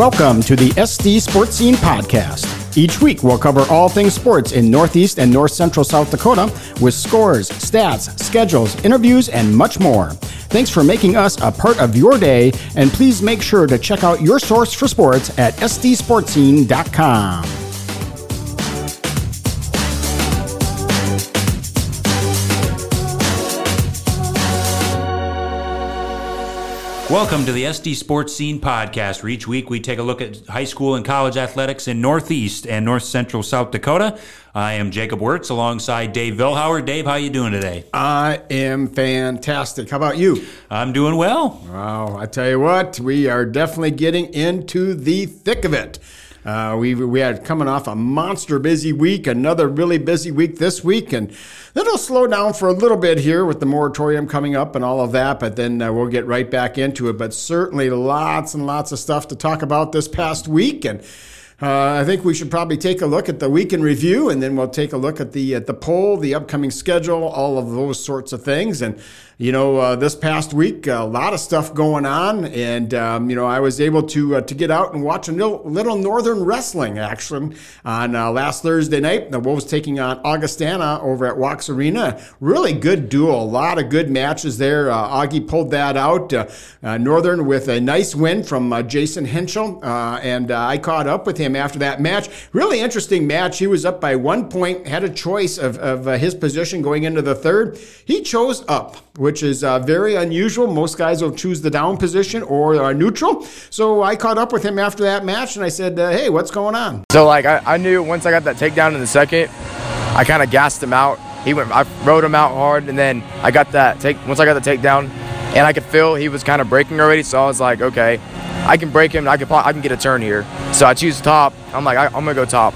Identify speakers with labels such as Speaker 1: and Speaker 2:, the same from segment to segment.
Speaker 1: Welcome to the SD Sports Scene Podcast. Each week, we'll cover all things sports in Northeast and North Central South Dakota with scores, stats, schedules, interviews, and much more. Thanks for making us a part of your day, and please make sure to check out your source for sports at sdsportscene.com.
Speaker 2: Welcome to the SD Sports Scene Podcast, where each week we take a look at high school and college athletics in Northeast and North Central South Dakota. I am Jacob Wirtz alongside Dave Vilhauer. Dave, how are you doing today?
Speaker 1: I am fantastic. How about you?
Speaker 2: I'm doing well.
Speaker 1: Wow, I tell you what, we are definitely getting into the thick of it. Uh, we we had coming off a monster busy week, another really busy week this week, and it'll slow down for a little bit here with the moratorium coming up and all of that. But then uh, we'll get right back into it. But certainly lots and lots of stuff to talk about this past week, and uh, I think we should probably take a look at the week in review, and then we'll take a look at the at the poll, the upcoming schedule, all of those sorts of things. And you know, uh, this past week, a lot of stuff going on, and um, you know, I was able to uh, to get out and watch a little, little Northern wrestling action on uh, last Thursday night. The Wolves taking on Augustana over at Wachs Arena. Really good duel, a lot of good matches there. Uh, Augie pulled that out. Northern with a nice win from Jason Henschel, and I caught up with him after that match. Really interesting match. He was up by one point, had a choice of, of his position going into the third. He chose up which is uh, very unusual. Most guys will choose the down position or uh, neutral. So I caught up with him after that match and I said, uh, hey, what's going on?
Speaker 3: So, like, I, I knew once I got that takedown in the second, I kind of gassed him out. He went, I rode him out hard, and then I got that take. Once I got the takedown, and I could feel he was kind of breaking already, so I was like, okay, I can break him. I can, I can get a turn here. So I choose top. I'm like, I, am gonna go top.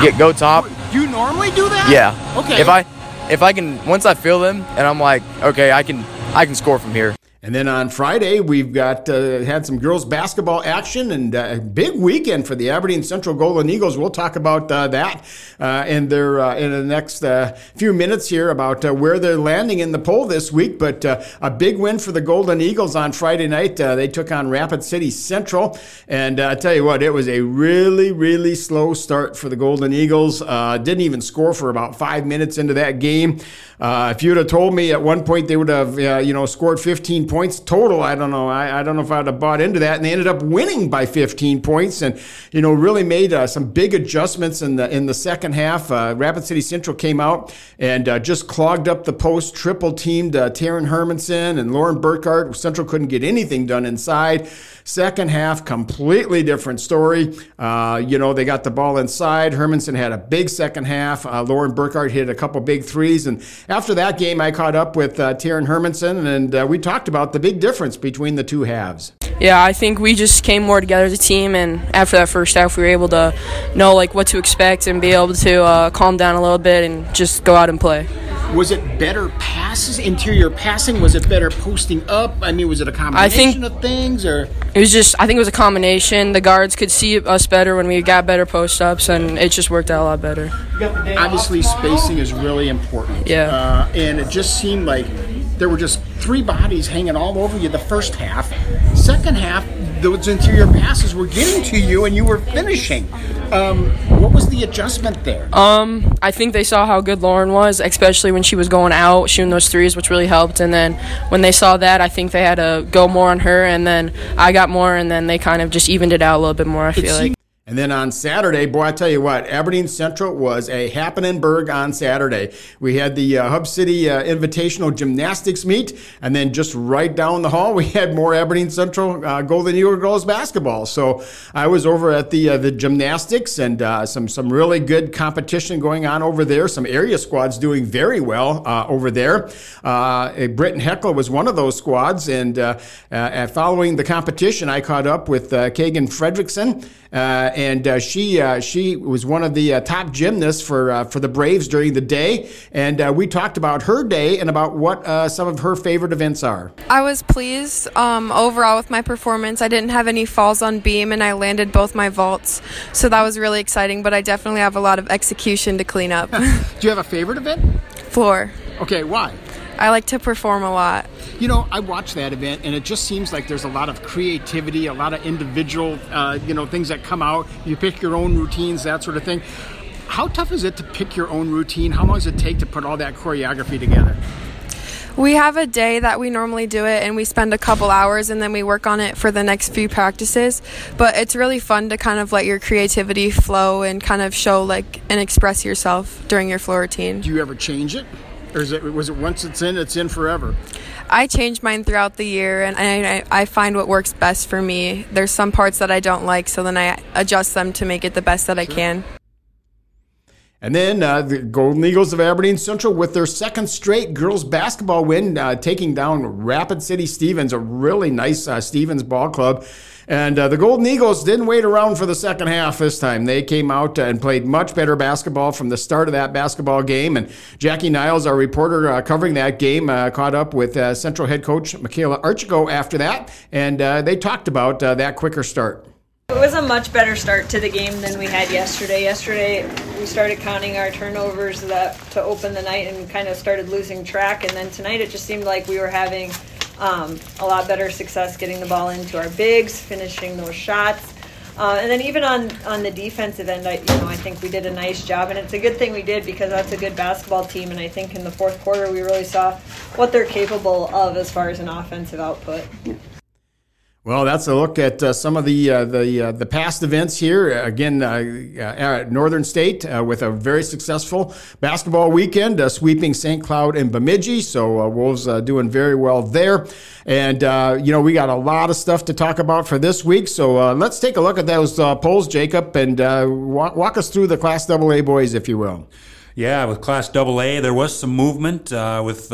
Speaker 3: Get go top.
Speaker 1: You normally do that?
Speaker 3: Yeah. Okay. If I if I can once I feel them and I'm like, okay, I can I can score from here.
Speaker 1: And then on Friday, we've got uh, had some girls basketball action and a uh, big weekend for the Aberdeen Central Golden Eagles. We'll talk about uh, that uh, in their uh, in the next uh, few minutes here about where they're landing in the poll this week. But a big win for the Golden Eagles on Friday night. they took on Rapid City Central, and I tell you what, it was a really really slow start for the Golden Eagles. didn't even score for about five minutes into that game. if you'd have told me at one point they would have you know scored 15 points total. I don't know. I, I, don't know if I'd have bought into that. And they ended up winning by 15 points, and you know really made uh, some big adjustments in the in the second half. Uh, Rapid City Central came out and uh, just clogged up the post, triple teamed uh, Taryn Hermansen and Lauren Burkhardt. Central couldn't get anything done inside. Second half, completely different story. Uh, you know, they got the ball inside. Hermansen had a big second half. Uh, Lauren Burkhardt hit a couple big threes. And after that game, I caught up with uh, Taryn Hermansen, and uh, we talked about the big difference between the two halves.
Speaker 4: Yeah, I think we just came more together as a team, and after that first half, we were able to know like what to expect and be able to uh, calm down a little bit and just go out and play.
Speaker 1: Was it better passes, interior passing? Was it better posting up? I mean, was it a combination think, of things, or
Speaker 4: it was just? I think it was a combination. The guards could see us better when we got better post ups, and it just worked out a lot better.
Speaker 1: Obviously, spacing is really important.
Speaker 4: Yeah,
Speaker 1: uh, and it just seemed like there were just three bodies hanging all over you the first half. Second half, those interior passes were getting to you and you were finishing. Um, what was the adjustment there?
Speaker 4: Um, I think they saw how good Lauren was, especially when she was going out shooting those threes, which really helped. And then when they saw that, I think they had to go more on her, and then I got more, and then they kind of just evened it out a little bit more. I feel like.
Speaker 1: And then on Saturday, boy, I tell you what, Aberdeen Central was a happeningburg on Saturday. We had the uh, Hub City uh, Invitational Gymnastics meet, and then just right down the hall, we had more Aberdeen Central uh, Golden Eagle girls basketball. So I was over at the uh, the gymnastics, and uh, some some really good competition going on over there. Some area squads doing very well uh, over there. Uh, Britton-Hecla was one of those squads, and following the competition, I caught up with Kaegan Fredrickson. Uh, and uh, she uh, she was one of the top gymnasts for for the Braves during the day. And we talked about her day and about what some of her favorite events are.
Speaker 5: I was pleased um, overall with my performance. I didn't have any falls on beam, and I landed both my vaults, so that was really exciting. But I definitely have a lot of execution to clean up.
Speaker 1: Do you have a favorite event?
Speaker 5: Floor.
Speaker 1: Okay, why?
Speaker 5: I like to perform a lot.
Speaker 1: You know, I watch that event, and it just seems like there's a lot of creativity, a lot of individual, uh, you know, things that come out. You pick your own routines, that sort of thing. How tough is it to pick your own routine? How long does it take to put all that choreography together?
Speaker 5: We have a day that we normally do it, and we spend a couple hours, and then we work on it for the next few practices. But it's really fun to kind of let your creativity flow and kind of show like and express yourself during your floor routine.
Speaker 1: Do you ever change it, or is it was it once it's in, it's in forever?
Speaker 5: I change mine throughout the year, and I, I find what works best for me. There's some parts that I don't like, so then I adjust them to make it the best that I can.
Speaker 1: And then uh, the Golden Eagles of Aberdeen Central with their second straight girls basketball win, uh, taking down Rapid City Stevens, a really nice uh, Stevens ball club. And uh, the Golden Eagles didn't wait around for the second half this time. They came out and played much better basketball from the start of that basketball game. And Jackie Niles, our reporter uh, covering that game, uh, caught up with Central head coach Mikayla Arechigo after that. And they talked about that quicker start.
Speaker 6: It was a much better start to the game than we had yesterday. Yesterday, we started counting our turnovers that to open the night and kind of started losing track. And then tonight, it just seemed like we were having um, a lot better success getting the ball into our bigs, finishing those shots. Uh, and then even on, on the defensive end, I, you know, I think we did a nice job, and it's a good thing we did because that's a good basketball team. And I think in the fourth quarter, we really saw what they're capable of as far as an offensive output.
Speaker 1: Well, that's a look at uh, some of the uh, the uh, the past events here. Again, uh, uh, at Northern State uh, with a very successful basketball weekend, sweeping St. Cloud and Bemidji. So Wolves doing very well there. And you know we got a lot of stuff to talk about for this week. So let's take a look at those polls, Jacob, and walk, walk, us through the Class AA boys, if you will.
Speaker 2: Yeah, with Class AA, there was some movement with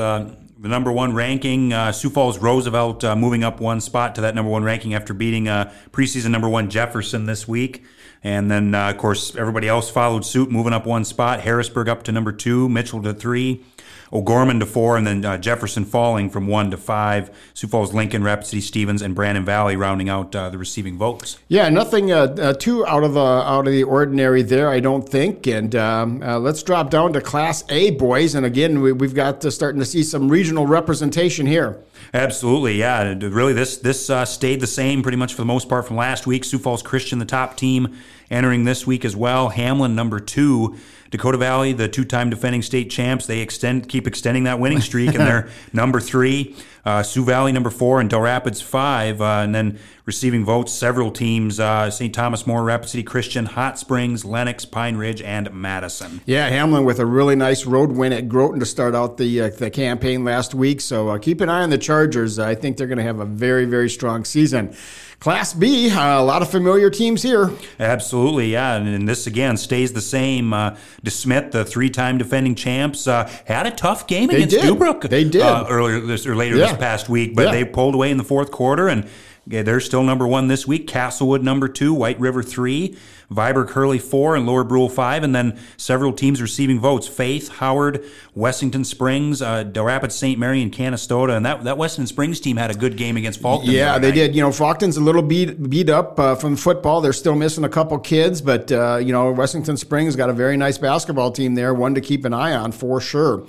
Speaker 2: the number one ranking. Uh, Sioux Falls Roosevelt uh, moving up one spot to that number one ranking after beating uh, preseason number one Jefferson this week. And then, uh, of course, everybody else followed suit, moving up one spot. Harrisburg up to number two, Mitchell to three. O'Gorman to four, and then uh, Jefferson falling from one to five. Sioux Falls, Lincoln, Rapid City, Stevens, and Brandon Valley rounding out uh, the receiving votes.
Speaker 1: Yeah, nothing uh, uh too out of the out of the ordinary there, I don't think. And um, uh, let's drop down to Class A, boys. And again, we, have got to starting to see some regional representation here.
Speaker 2: Absolutely, yeah. Really, this this uh, stayed the same pretty much for the most part from last week. Sioux Falls Christian, the top team, entering this week as well. Hamlin, number two. Dakota Valley, the two-time defending state champs, they extend keep extending that winning streak, and they're number three. Uh, Sioux Valley number four, and Dell Rapids five, uh, and then receiving votes several teams: uh, St. Thomas More, Rapid City Christian, Hot Springs, Lennox, Pine Ridge, and Madison.
Speaker 1: Yeah, Hamlin with a really nice road win at Groton to start out the uh, the campaign last week. So uh, keep an eye on the Chargers. I think they're going to have a very very strong season. Class B, uh, a lot of familiar teams here.
Speaker 2: Absolutely, yeah. And, and this again stays the same. Uh, DeSmet, the three-time defending champs, uh, had a tough game
Speaker 1: they
Speaker 2: against
Speaker 1: did.
Speaker 2: Dubuque.
Speaker 1: They did
Speaker 2: uh, earlier this or later yeah. This past week, but they pulled away in the fourth quarter and yeah, they're still number one this week. Castlewood number two, White River three, Viborg Hurley four, and Lower Brule five, and then several teams receiving votes: Faith, Howard, Wessington Springs, uh, Dell Rapids, St. Mary, and Canistota. And that that Wessington Springs team had a good game against Faulkton.
Speaker 1: Yeah, they night. did. You know, Faulkton's a little beat beat up uh, from football. They're still missing a couple kids, but uh, you know, Wessington Springs got a very nice basketball team there, one to keep an eye on for sure.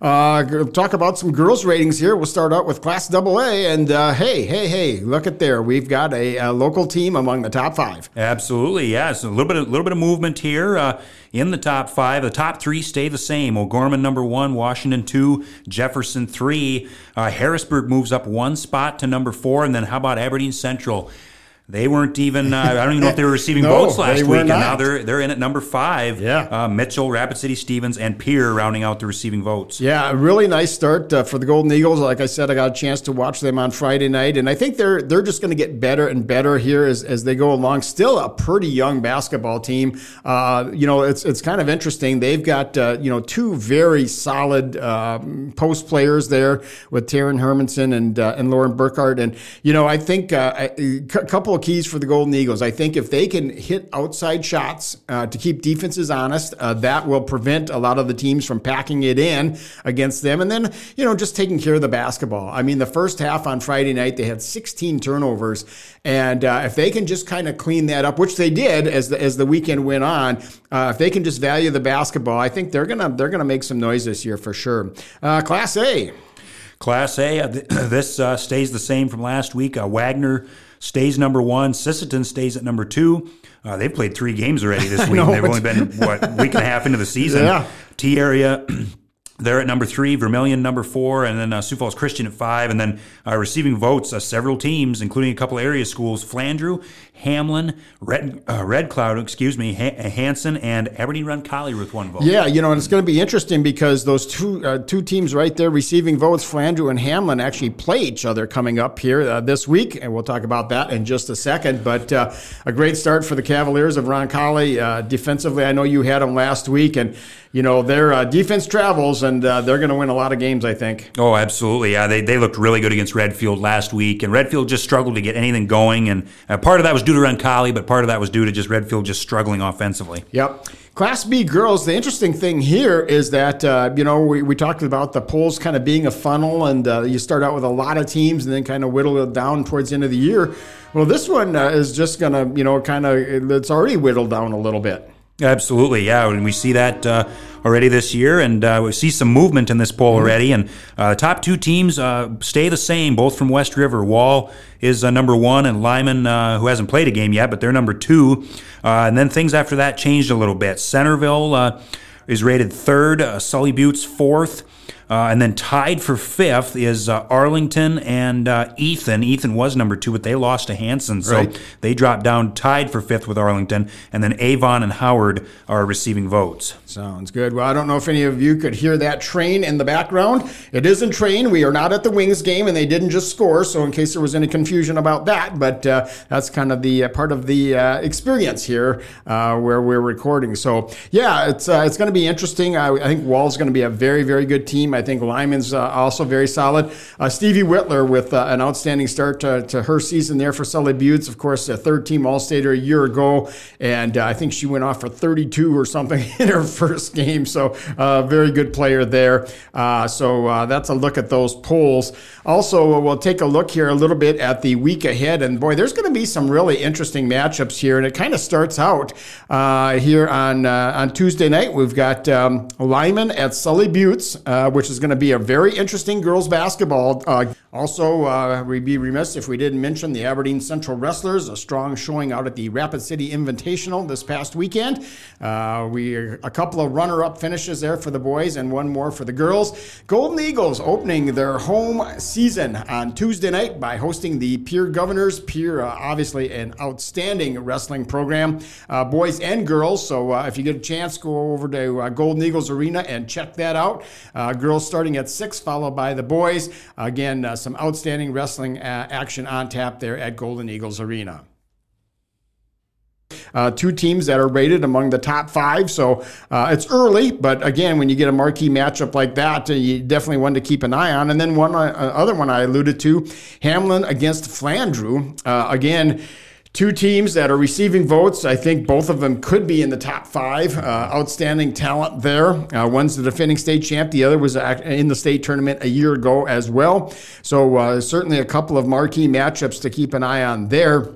Speaker 1: Uh, talk about some girls' ratings here. We'll start out with Class AA, and uh, hey, hey, hey, look at there. We've got a, a, local team among the top five.
Speaker 2: Absolutely, yes. A little bit, a little bit of movement here uh, in the top five. The top three stay the same. O'Gorman number one, Washington two, Jefferson three. Uh, Harrisburg moves up one spot to number four, and then how about Aberdeen Central? They weren't even. Uh, I don't even know if they were receiving no, votes last week, and now they're they're in at number five.
Speaker 1: Yeah,
Speaker 2: uh, Mitchell, Rapid City, Stevens, and Pierre rounding out the receiving votes.
Speaker 1: Yeah, a really nice start uh, for the Golden Eagles. Like I said, I got a chance to watch them on Friday night, and I think they're they're just going to get better and better here as, as they go along. Still a pretty young basketball team. Uh, you know, it's it's kind of interesting. They've got uh, you know two very solid um, post players there with Taryn Hermansen and uh, and Lauren Burkhardt, and you know I think a couple keys for the Golden Eagles. I think if they can hit outside shots uh, to keep defenses honest, uh, that will prevent a lot of the teams from packing it in against them. And then, you know, just taking care of the basketball. I mean, the first half on Friday night, they had 16 turnovers. And uh, if they can just kind of clean that up, which they did as the, as the weekend went on, uh, if they can just value the basketball, I think they're gonna they're gonna make some noise this year for sure. Uh, Class A.
Speaker 2: Class A, uh, th- this uh, stays the same from last week. Uh, Wagner stays number one. Sisseton stays at number two. Uh, they've played three games already this week.
Speaker 1: know,
Speaker 2: They've only been what week and a half into the season.
Speaker 1: Yeah.
Speaker 2: T area. They're at number three, Vermillion number four, and then uh, Sioux Falls Christian at five, and then uh, receiving votes, uh, several teams, including a couple area schools: Flandreau, Hamlin, Red uh, Red Cloud, excuse me, ha- Hanson, and Aberdeen Roncalli with one vote.
Speaker 1: Yeah, you know, and it's going to be interesting because those two uh, two teams right there receiving votes, Flandreau and Hamlin, actually play each other coming up here uh, this week, and we'll talk about that in just a second. But uh, a great start for the Cavaliers of Roncalli uh, defensively. I know you had them last week, and you know their uh, defense travels, and uh, they're going to win a lot of games, I think.
Speaker 2: Oh, absolutely. Yeah, they, they looked really good against Redfield last week, and Redfield just struggled to get anything going. And uh, part of that was due to Roncalli, but part of that was due to just Redfield just struggling offensively.
Speaker 1: Yep. Class B girls, the interesting thing here is that, uh, you know, we, we talked about the polls kind of being a funnel and uh, you start out with a lot of teams and then kind of whittle it down towards the end of the year. Well, this one uh, is just going to, you know, kind of, it's already whittled down a little bit.
Speaker 2: Absolutely, yeah, and we see that uh, already this year, and uh, we see some movement in this poll already. And uh, the top two teams uh, stay the same, both from West River. Wall is uh, number one, and Lyman, uh, who hasn't played a game yet, but they're number two. and then things after that changed a little bit. Centerville is rated third, Sully Buttes fourth. Uh, and then tied for fifth is uh, Arlington and uh, Ethan. Ethan was number two, but they lost to Hanson, so
Speaker 1: Right.
Speaker 2: they dropped down, tied for fifth with Arlington. And then Avon and Howard are receiving votes.
Speaker 1: Sounds good. Well, I don't know if any of you could hear that train in the background. It isn't train. We are not at the Wings game, and they didn't just score. So, in case there was any confusion about that, but uh, that's kind of the uh, part of the uh, experience here uh, where we're recording. So, yeah, it's uh, it's going to be interesting. I, I think Wall's going to be a very very good team. I think Lyman's uh, also very solid. Uh, Stevie Whitler with uh, an outstanding start to, to her season there for Sully Buttes. Of course, a third team All Stater a year ago, and I think she went off for 32 or something in her first game. So, uh, very good player there. So, that's a look at those polls. Also, we'll take a look here a little bit at the week ahead. And boy, there's going to be some really interesting matchups here. And it kind of starts out uh, here on uh, on Tuesday night. We've got um, Lyman at Sully Buttes, uh, which is going to be a very interesting girls basketball. Uh, also, uh, we'd be remiss if we didn't mention the Aberdeen Central Wrestlers, a strong showing out at the Rapid City Invitational this past weekend. Uh, we a couple of runner-up finishes there for the boys and one more for the girls. Golden Eagles opening their home season on Tuesday night by hosting the Pierre Governors. Pierre, uh, obviously, an outstanding wrestling program, uh, boys and girls. So uh, if you get a chance, go over to uh, Golden Eagles Arena and check that out. Girls starting at six, followed by the boys. Again, some outstanding wrestling uh, action on tap there at Golden Eagles Arena. Uh, two teams that are rated among the top five. So uh, it's early, but again, when you get a marquee matchup like that, uh, you definitely one to keep an eye on. And then one uh, other one I alluded to, Hamlin against Flandreau. Uh, again. Two teams that are receiving votes. I think both of them could be in the top five. Uh, outstanding talent there. Uh, one's the defending state champ. The other was in the state tournament a year ago as well. So uh, certainly a couple of marquee matchups to keep an eye on there.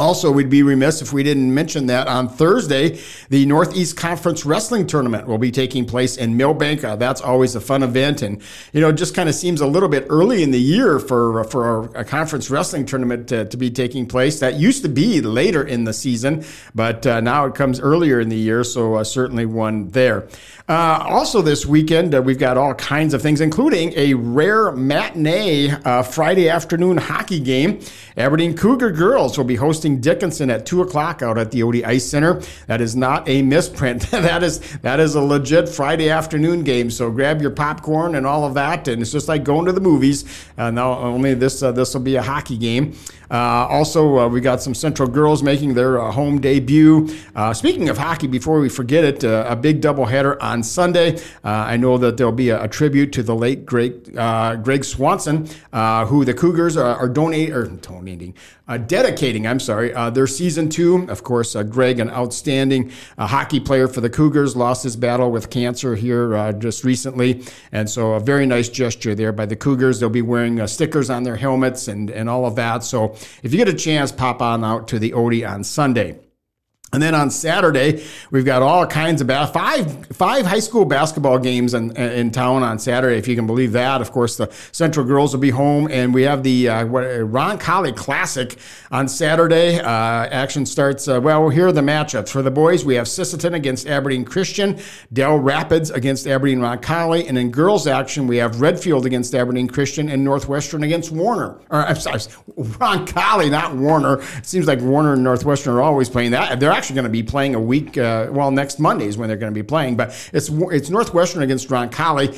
Speaker 1: Also, we'd be remiss if we didn't mention that on Thursday, the Northeast Conference Wrestling Tournament will be taking place in Milbank. Uh, that's always a fun event, and you know, it just kind of seems a little bit early in the year for for a conference wrestling tournament to, to be taking place. That used to be later in the season, but uh, now it comes earlier in the year, so uh, certainly one there. Uh, also, this weekend uh, we've got all kinds of things, including a rare matinee uh, Friday afternoon hockey game. Aberdeen Cougar girls will be hosting Dickinson at two o'clock out at the Odde Ice Center. That is not a misprint. that is that is a legit Friday afternoon game. So grab your popcorn and all of that, and it's just like going to the movies. Uh, now only this uh, this will be a hockey game. Uh, also, uh, we got some Central girls making their uh, home debut. Uh, speaking of hockey, before we forget it, a big doubleheader on Sunday. Uh, I know that there'll be a, a tribute to the late Greg, uh, Greg Swanson, uh, who the Cougars are, are donating or donating, uh, dedicating. I'm sorry, uh, their season two. Of course, uh, Greg, an outstanding hockey player for the Cougars, lost his battle with cancer here just recently, and so a very nice gesture there by the Cougars. They'll be wearing stickers on their helmets and and all of that. So if you get a chance, pop on out to the Odde on Sunday. And then on Saturday, we've got all kinds of ba- five five high school basketball games in, in town on Saturday, if you can believe that. Of course, the Central girls will be home, and we have the uh, what, Roncalli Classic on Saturday. Uh, action starts. Uh, well, here are the matchups for the boys. We have Sisseton against Aberdeen Christian, Dell Rapids against Aberdeen Ron Roncalli, and in girls action we have Redfield against Aberdeen Christian and Northwestern against Warner. Or I'm sorry, Roncalli, not Warner. It seems like Warner and Northwestern are always playing that. They're actually going to be playing a week. Uh, well, next Monday is when they're going to be playing, but it's it's Northwestern against Roncalli,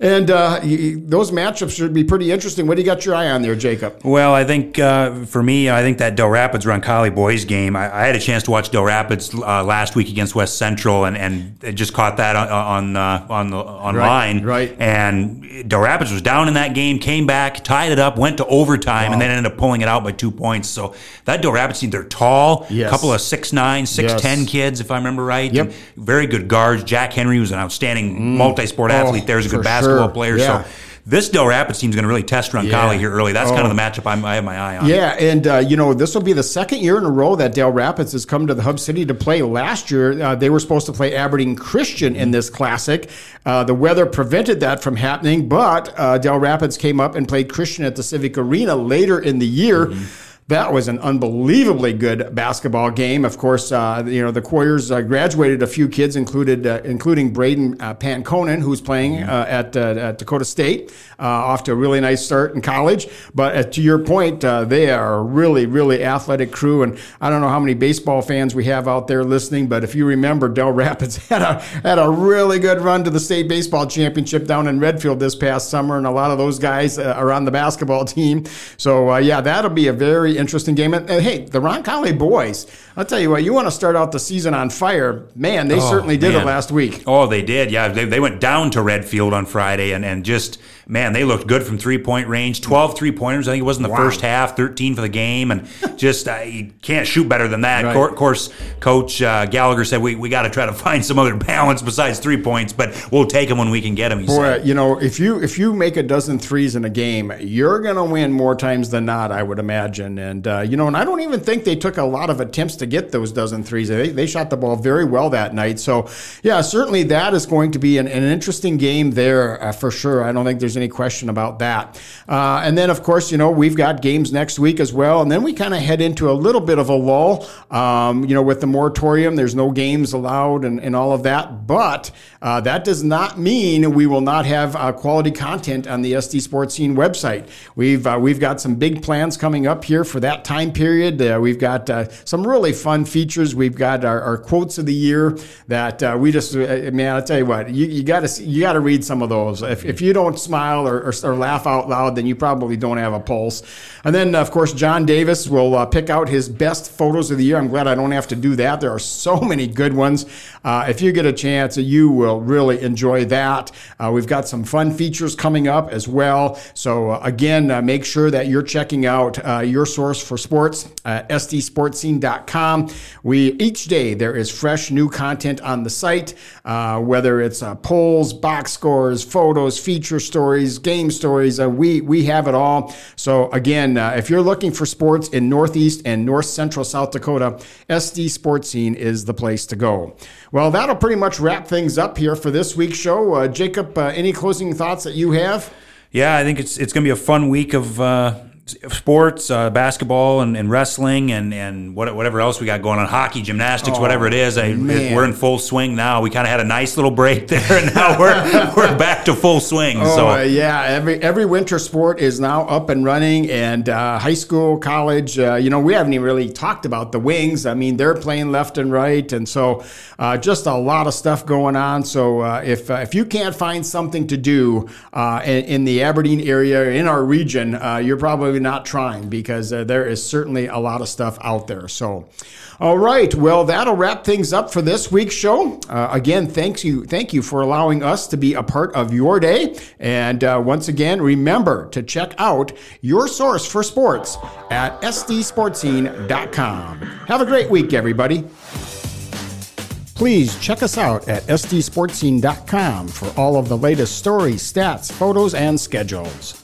Speaker 1: and uh, those matchups should be pretty interesting. What do you got your eye on there, Jacob?
Speaker 2: Well, I think uh, for me, I think that Dell Rapids Roncalli boys game. I, I, had a chance to watch Dell Rapids uh, last week against West Central, and, and just caught that on on, uh, on the online.
Speaker 1: Right, right.
Speaker 2: And Dell Rapids was down in that game, came back, tied it up, went to overtime, wow. and then ended up pulling it out by two points. So that Dell Rapids team, they're tall, a yes. couple of six nine, six yes. ten kids, if I remember right.
Speaker 1: Yep.
Speaker 2: very good guards. Jack Henry was an outstanding mm. multi-sport oh, athlete. There's a good basketball
Speaker 1: sure.
Speaker 2: player.
Speaker 1: Yeah.
Speaker 2: So this Dell Rapids team is going to really test Roncalli yeah. here early. That's oh. kind of the oh. matchup I'm, i have my eye on.
Speaker 1: Yeah, and uh, you know this will be the second year in a row that Dell Rapids has come to the Hub City to play. Last year uh, they were supposed to play Aberdeen Christian in this classic. Uh, the weather prevented that from happening, but uh, Dell Rapids came up and played Christian at the Civic Arena later in the year. Mm-hmm that was an unbelievably good basketball game. Of course, uh, you know the Warriors uh, graduated a few kids, included uh, including Braden uh, Panconen, who's playing uh, at, uh, at, Dakota State, off to a really nice start in college. But to your point, they are a really, really athletic crew, and I don't know how many baseball fans we have out there listening, but if you remember, Dell Rapids had a had a really good run to the state baseball championship down in Redfield this past summer, and a lot of those guys are on the basketball team. So yeah, that'll be a very interesting game. And, and hey, the Roncalli boys, I'll tell you what, you want to start out the season on fire. Man, they oh, certainly did man. it last week.
Speaker 2: Oh, they did. Yeah, they, they went down to Redfield on Friday and, and just – man, they looked good from three point range. 12 three pointers. I think it was in the wow. first half, 13 for the game. And just, uh, you can't shoot better than that. Right. Of course, Coach uh, Gallagher said we, we got to try to find some other balance besides three points, but we'll take them when we can get them.
Speaker 1: Boy, said. you know, if you if you make a dozen threes in a game, you're going to win more times than not, I would imagine. And, uh, you know, and I don't even think they took a lot of attempts to get those dozen threes. They, they shot the ball very well that night. So, yeah, certainly that is going to be an, an interesting game there uh, for sure. I don't think there's any question about that. Uh, and then, of course, you know, we've got games next week as well. And then we kind of head into a little bit of a lull, um, you know, with the moratorium. There's no games allowed and, and all of that. But uh, that does not mean we will not have uh, quality content on the SD Sports Scene website. We've, uh, we've got some big plans coming up here for that time period. Uh, we've got uh, some really fun features. We've got our, our quotes of the year that we just, man, I'll tell you what, you, you got to you got to read some of those. If, if you don't smile or, or, or laugh out loud, then you probably don't have a pulse. And then, of course, John Davis will uh, pick out his best photos of the year. I'm glad I don't have to do that. There are so many good ones. Uh, if you get a chance, you will really enjoy that. Uh, we've got some fun features coming up as well. So, uh, again, uh, make sure that you're checking out uh, your source for sports, sdsportscene.com. We each day there is fresh new content on the site, whether it's polls, box scores, photos, feature stories, game stories. we we have it all. So again, if you're looking for sports in Northeast and North Central South Dakota, SD Sports Scene is the place to go. Well, that'll pretty much wrap things up here for this week's show. Uh, Jacob, uh, any closing thoughts that you have?
Speaker 2: Yeah, I think it's it's going to be a fun week of uh, sports, uh, basketball, and, and, wrestling, and, and whatever else we got going on, hockey, gymnastics, oh, whatever it is. I, we're in full swing now. We kind of had a nice little break there, and now we're we're back to full swing.
Speaker 1: Oh,
Speaker 2: so
Speaker 1: uh, yeah, every every winter sport is now up and running, and uh, high school, college. Uh, you know, we haven't even really talked about the wings. I mean, they're playing left and right, and so uh, just a lot of stuff going on. So uh, if if you can't find something to do in, in, the Aberdeen area in our region, you're probably not trying because uh, there is certainly a lot of stuff out there. So, all right, well, that'll wrap things up for this week's show. Uh, again, thanks you, thank you for allowing us to be a part of your day. And uh, once again, remember to check out your source for sports at sdsportscene.com. Have a great week, everybody. Please check us out at sdsportscene.com for all of the latest stories, stats, photos, and schedules.